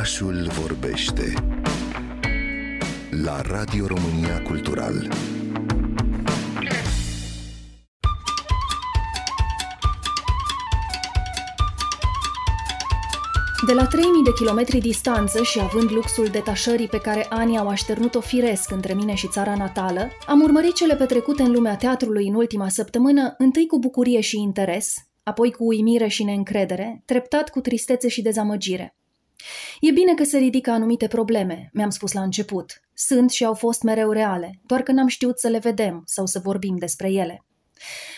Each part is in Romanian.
Orașul vorbește la Radio România Cultural. De la 3000 de kilometri distanță și având luxul detașării pe care anii au așternut-o firesc între mine și țara natală, am urmărit cele petrecute în lumea teatrului în ultima săptămână, întâi cu bucurie și interes, apoi cu uimire și neîncredere, treptat cu tristețe și dezamăgire. E bine că se ridică anumite probleme, mi-am spus la început. Sunt și au fost mereu reale, doar că n-am știut să le vedem sau să vorbim despre ele.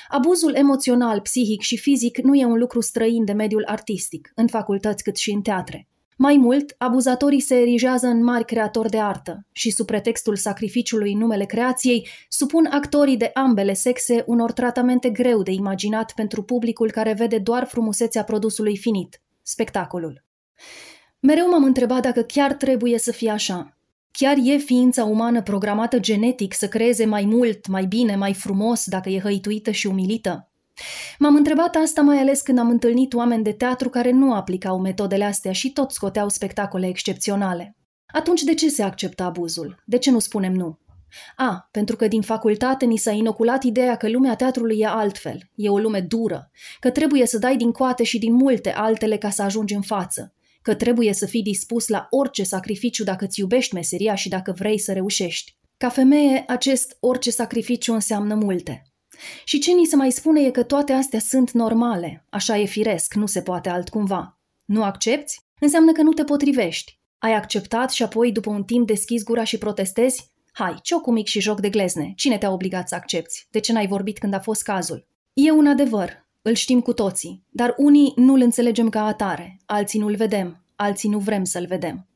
Abuzul emoțional, psihic și fizic nu e un lucru străin de mediul artistic, în facultăți cât și în teatre. Mai mult, abuzatorii se erigează în mari creatori de artă și, sub pretextul sacrificiului în numele creației, supun actorii de ambele sexe unor tratamente greu de imaginat pentru publicul care vede doar frumusețea produsului finit, spectacolul. Mereu m-am întrebat dacă chiar trebuie să fie așa. Chiar e ființa umană programată genetic să creeze mai mult, mai bine, mai frumos dacă e hăituită și umilită? M-am întrebat asta mai ales când am întâlnit oameni de teatru care nu aplicau metodele astea și tot scoteau spectacole excepționale. Atunci de ce se acceptă abuzul? De ce nu spunem nu? A, pentru că din facultate ni s-a inoculat ideea că lumea teatrului e altfel, e o lume dură, că trebuie să dai din coate și din multe altele ca să ajungi în față, că trebuie să fii dispus la orice sacrificiu dacă îți iubești meseria și dacă vrei să reușești. Ca femeie, acest orice sacrificiu înseamnă multe. Și ce ni se mai spune e că toate astea sunt normale, așa e firesc, nu se poate altcumva. Nu accepti? Înseamnă că nu te potrivești. Ai acceptat și apoi, după un timp, deschizi gura și protestezi? Hai, ciocul mic și joc de glezne. Cine te-a obligat să accepti? De ce n-ai vorbit când a fost cazul? E un adevăr, îl știm cu toții, dar unii nu-l înțelegem ca atare, alții nu-l vedem, alții nu vrem să-l vedem.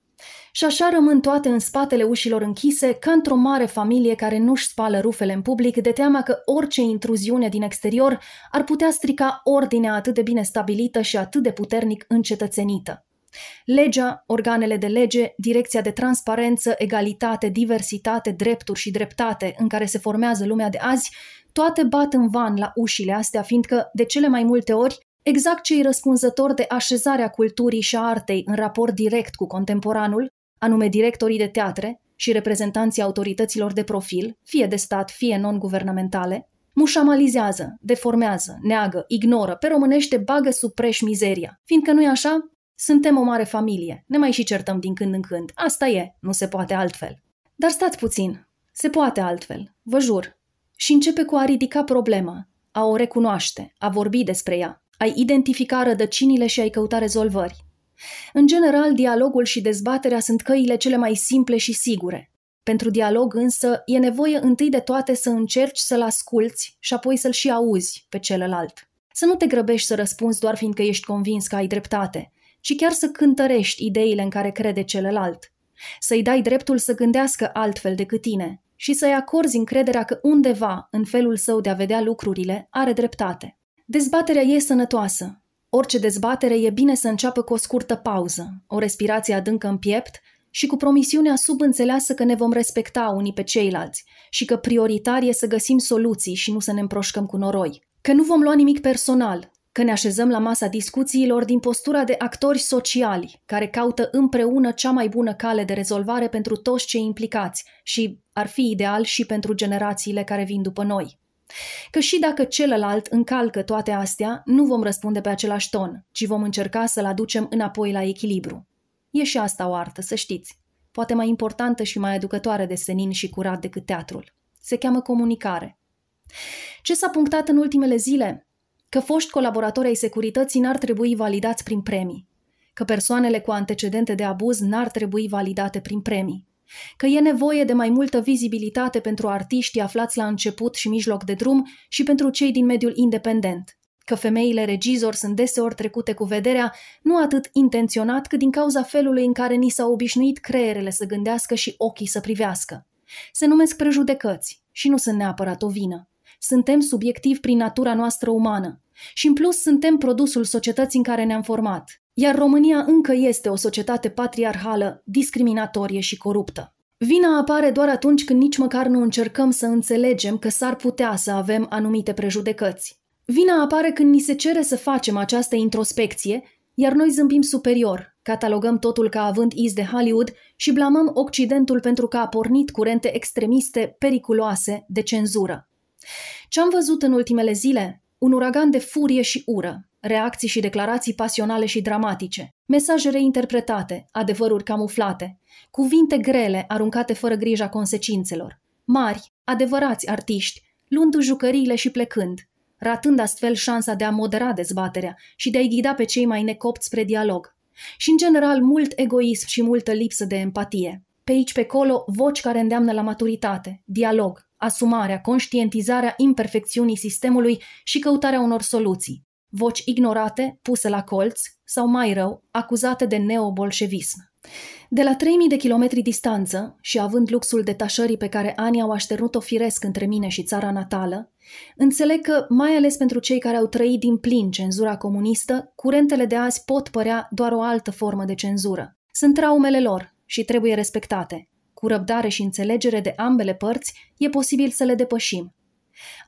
Și așa rămân toate în spatele ușilor închise, ca într-o mare familie care nu-și spală rufele în public de teama că orice intruziune din exterior ar putea strica ordinea atât de bine stabilită și atât de puternic încetățenită. Legea, organele de lege, direcția de transparență, egalitate, diversitate, drepturi și dreptate în care se formează lumea de azi, toate bat în van la ușile astea, fiindcă, de cele mai multe ori, exact cei răspunzători de așezarea culturii și a artei în raport direct cu contemporanul, anume directorii de teatre și reprezentanții autorităților de profil, fie de stat, fie non-guvernamentale, mușamalizează, deformează, neagă, ignoră, pe românește bagă sub preș mizeria. Fiindcă nu e așa, suntem o mare familie, ne mai și certăm din când în când. Asta e, nu se poate altfel. Dar stați puțin, se poate altfel, vă jur. Și începe cu a ridica problema, a o recunoaște, a vorbi despre ea, ai identifica rădăcinile și ai căuta rezolvări. În general, dialogul și dezbaterea sunt căile cele mai simple și sigure. Pentru dialog însă e nevoie întâi de toate să încerci să-l asculți și apoi să-l și auzi pe celălalt. Să nu te grăbești să răspunzi doar fiindcă ești convins că ai dreptate, ci chiar să cântărești ideile în care crede celălalt. Să-i dai dreptul să gândească altfel decât tine și să-i acorzi încrederea că undeva, în felul său de a vedea lucrurile, are dreptate. Dezbaterea e sănătoasă. Orice dezbatere e bine să înceapă cu o scurtă pauză, o respirație adâncă în piept și cu promisiunea subînțeleasă că ne vom respecta unii pe ceilalți și că prioritar e să găsim soluții și nu să ne împroșcăm cu noroi. Că nu vom lua nimic personal, că ne așezăm la masa discuțiilor din postura de actori sociali care caută împreună cea mai bună cale de rezolvare pentru toți cei implicați și ar fi ideal și pentru generațiile care vin după noi. Că și dacă celălalt încalcă toate astea, nu vom răspunde pe același ton, ci vom încerca să-l aducem înapoi la echilibru. E și asta o artă, să știți. Poate mai importantă și mai aducătoare de senin și curat decât teatrul. Se cheamă comunicare. Ce s-a punctat în ultimele zile? Că foști colaboratori ai securității n-ar trebui validați prin premii, că persoanele cu antecedente de abuz n-ar trebui validate prin premii, că e nevoie de mai multă vizibilitate pentru artiștii aflați la început și mijloc de drum și pentru cei din mediul independent, că femeile regizor sunt deseori trecute cu vederea nu atât intenționat cât din cauza felului în care ni s-au obișnuit creierele să gândească și ochii să privească. Se numesc prejudecăți și nu sunt neapărat o vină. Suntem subiectivi prin natura noastră umană și în plus suntem produsul societății în care ne-am format. Iar România încă este o societate patriarhală, discriminatorie și coruptă. Vina apare doar atunci când nici măcar nu încercăm să înțelegem că s-ar putea să avem anumite prejudecăți. Vina apare când ni se cere să facem această introspecție, iar noi zâmbim superior, catalogăm totul ca având iz de Hollywood și blamăm Occidentul pentru că a pornit curente extremiste periculoase de cenzură. Ce am văzut în ultimele zile? Un uragan de furie și ură, reacții și declarații pasionale și dramatice, mesaje reinterpretate, adevăruri camuflate, cuvinte grele aruncate fără grija consecințelor, mari, adevărați artiști, luând jucăriile și plecând, ratând astfel șansa de a modera dezbaterea și de a-i ghida pe cei mai necopți spre dialog. Și, în general, mult egoism și multă lipsă de empatie. Pe aici, pe acolo, voci care îndeamnă la maturitate, dialog, asumarea, conștientizarea imperfecțiunii sistemului și căutarea unor soluții. Voci ignorate, puse la colț sau, mai rău, acuzate de neobolșevism. De la 3000 de kilometri distanță și având luxul detașării pe care ani au așternut-o firesc între mine și țara natală, înțeleg că, mai ales pentru cei care au trăit din plin cenzura comunistă, curentele de azi pot părea doar o altă formă de cenzură. Sunt traumele lor și trebuie respectate. Cu răbdare și înțelegere de ambele părți, e posibil să le depășim.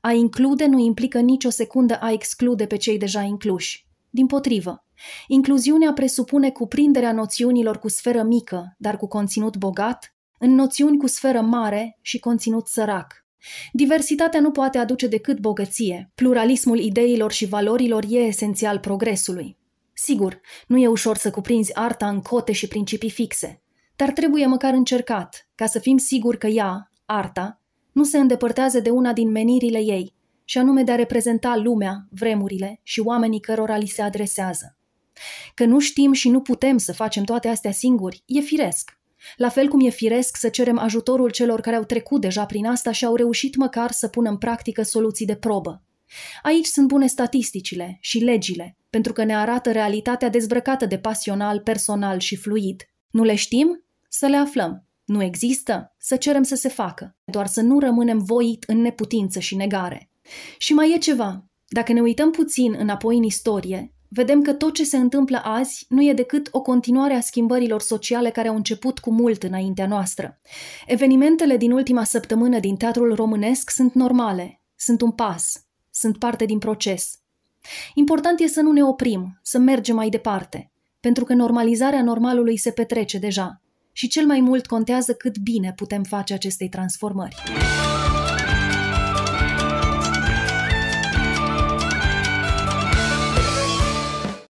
A include nu implică nicio secundă a exclude pe cei deja incluși. Din potrivă, incluziunea presupune cuprinderea noțiunilor cu sferă mică, dar cu conținut bogat, în noțiuni cu sferă mare și conținut sărac. Diversitatea nu poate aduce decât bogăție. Pluralismul ideilor și valorilor e esențial progresului. Sigur, nu e ușor să cuprinzi arta în cote și principii fixe, dar trebuie măcar încercat, ca să fim siguri că ea, arta, nu se îndepărtează de una din menirile ei, și anume de a reprezenta lumea, vremurile și oamenii cărora li se adresează. Că nu știm și nu putem să facem toate astea singuri, e firesc. La fel cum e firesc să cerem ajutorul celor care au trecut deja prin asta și au reușit măcar să pună în practică soluții de probă. Aici sunt bune statisticile și legile, pentru că ne arată realitatea dezbrăcată de pasional, personal și fluid. Nu le știm? Să le aflăm. Nu există? Să cerem să se facă, doar să nu rămânem voit în neputință și negare. Și mai e ceva. Dacă ne uităm puțin înapoi în istorie, vedem că tot ce se întâmplă azi nu e decât o continuare a schimbărilor sociale care au început cu mult înaintea noastră. Evenimentele din ultima săptămână din teatrul românesc sunt normale, sunt un pas, sunt parte din proces. Important e să nu ne oprim, să mergem mai departe, pentru că normalizarea normalului se petrece deja și cel mai mult contează cât bine putem face acestei transformări.